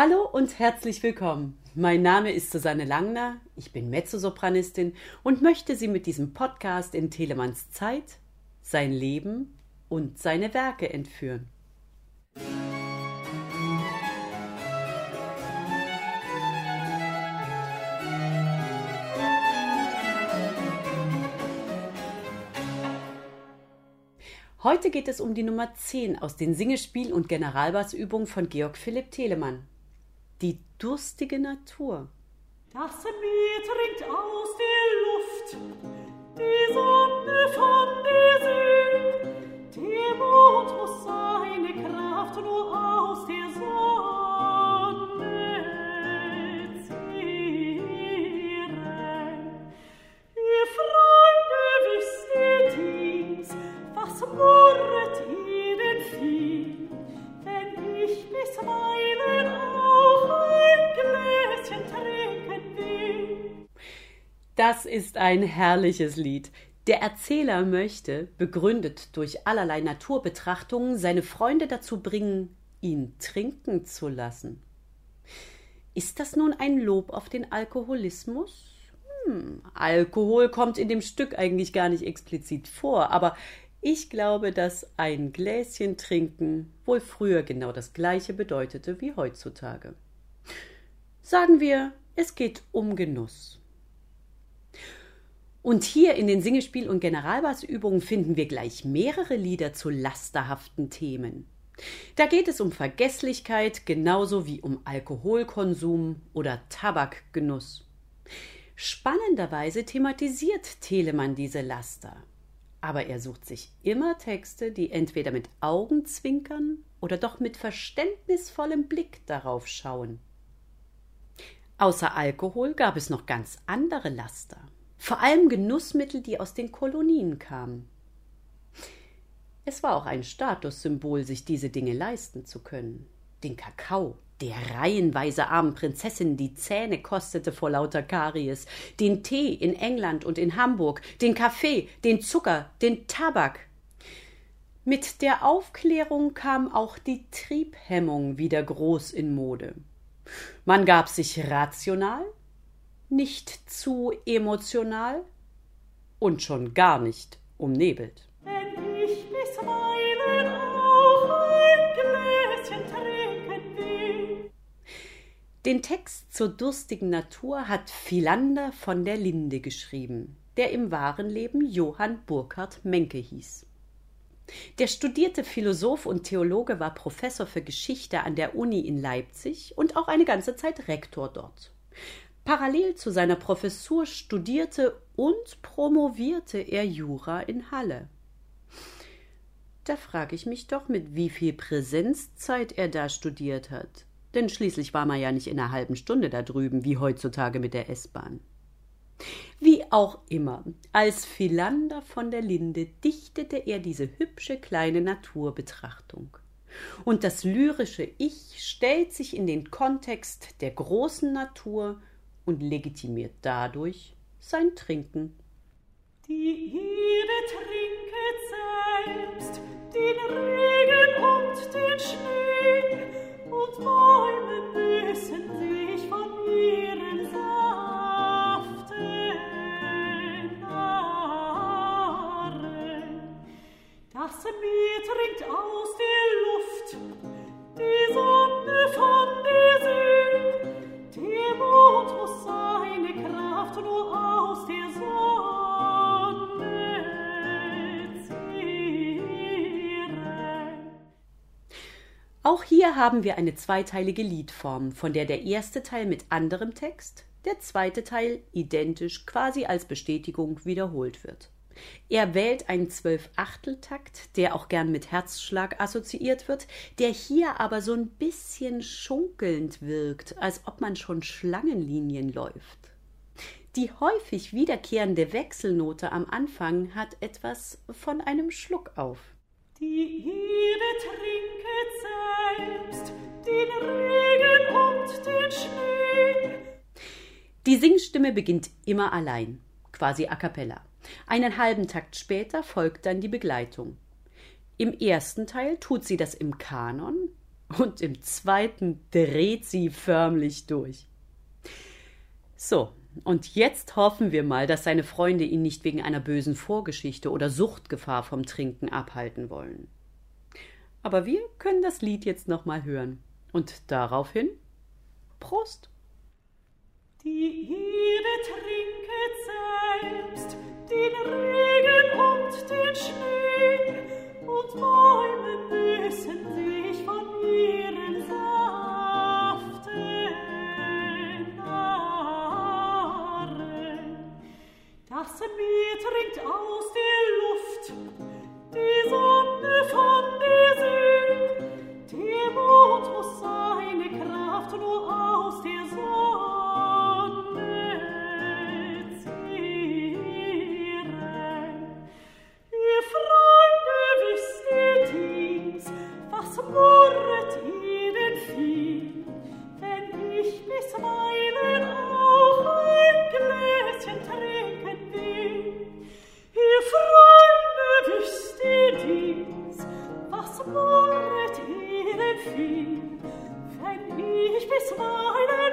Hallo und herzlich willkommen. Mein Name ist Susanne Langner, ich bin Mezzosopranistin und möchte Sie mit diesem Podcast in Telemanns Zeit, sein Leben und seine Werke entführen. Heute geht es um die Nummer 10 aus den Singespiel- und Generalbassübungen von Georg Philipp Telemann. Die durstige Natur. Das Meer trinkt aus der Das ist ein herrliches Lied. Der Erzähler möchte, begründet durch allerlei Naturbetrachtungen, seine Freunde dazu bringen, ihn trinken zu lassen. Ist das nun ein Lob auf den Alkoholismus? Hm, Alkohol kommt in dem Stück eigentlich gar nicht explizit vor, aber ich glaube, dass ein Gläschen trinken wohl früher genau das gleiche bedeutete wie heutzutage. Sagen wir, es geht um Genuss. Und hier in den Singespiel- und Generalbassübungen finden wir gleich mehrere Lieder zu lasterhaften Themen. Da geht es um Vergesslichkeit genauso wie um Alkoholkonsum oder Tabakgenuss. Spannenderweise thematisiert Telemann diese Laster. Aber er sucht sich immer Texte, die entweder mit Augenzwinkern oder doch mit verständnisvollem Blick darauf schauen. Außer Alkohol gab es noch ganz andere Laster. Vor allem Genussmittel, die aus den Kolonien kamen. Es war auch ein Statussymbol, sich diese Dinge leisten zu können. Den Kakao, der reihenweise armen Prinzessinnen die Zähne kostete vor lauter Karies, den Tee in England und in Hamburg, den Kaffee, den Zucker, den Tabak. Mit der Aufklärung kam auch die Triebhemmung wieder groß in Mode. Man gab sich rational, nicht zu emotional und schon gar nicht umnebelt. Wenn ich bisweilen auch ein Gläschen trinken will. Den Text zur durstigen Natur hat Philander von der Linde geschrieben, der im wahren Leben Johann Burkhard Menke hieß. Der studierte Philosoph und Theologe war Professor für Geschichte an der Uni in Leipzig und auch eine ganze Zeit Rektor dort. Parallel zu seiner Professur studierte und promovierte er Jura in Halle. Da frage ich mich doch, mit wie viel Präsenzzeit er da studiert hat. Denn schließlich war man ja nicht in einer halben Stunde da drüben, wie heutzutage mit der S-Bahn. Wie auch immer, als Philander von der Linde dichtete er diese hübsche kleine Naturbetrachtung. Und das lyrische Ich stellt sich in den Kontext der großen Natur und legitimiert dadurch sein Trinken. Die Erde trinket selbst den Regen und den Schnee und Bäume müssen sich von ihren Auch hier haben wir eine zweiteilige Liedform, von der der erste Teil mit anderem Text, der zweite Teil identisch quasi als Bestätigung wiederholt wird. Er wählt einen Zwölf-Achtel-Takt, der auch gern mit Herzschlag assoziiert wird, der hier aber so ein bisschen schunkelnd wirkt, als ob man schon Schlangenlinien läuft. Die häufig wiederkehrende Wechselnote am Anfang hat etwas von einem Schluck auf. Die Erde trinket selbst den Regen und den Schnee. Die Singstimme beginnt immer allein, quasi a cappella. Einen halben Takt später folgt dann die Begleitung. Im ersten Teil tut sie das im Kanon, und im zweiten dreht sie förmlich durch. So, und jetzt hoffen wir mal, dass seine Freunde ihn nicht wegen einer bösen Vorgeschichte oder Suchtgefahr vom Trinken abhalten wollen. Aber wir können das Lied jetzt noch mal hören. Und daraufhin Prost! Die Erde trinket selbst den Regen und den Schnee er trinkt aus der Luft. Die Sonne fällt viel, wenn ich bisweilen auch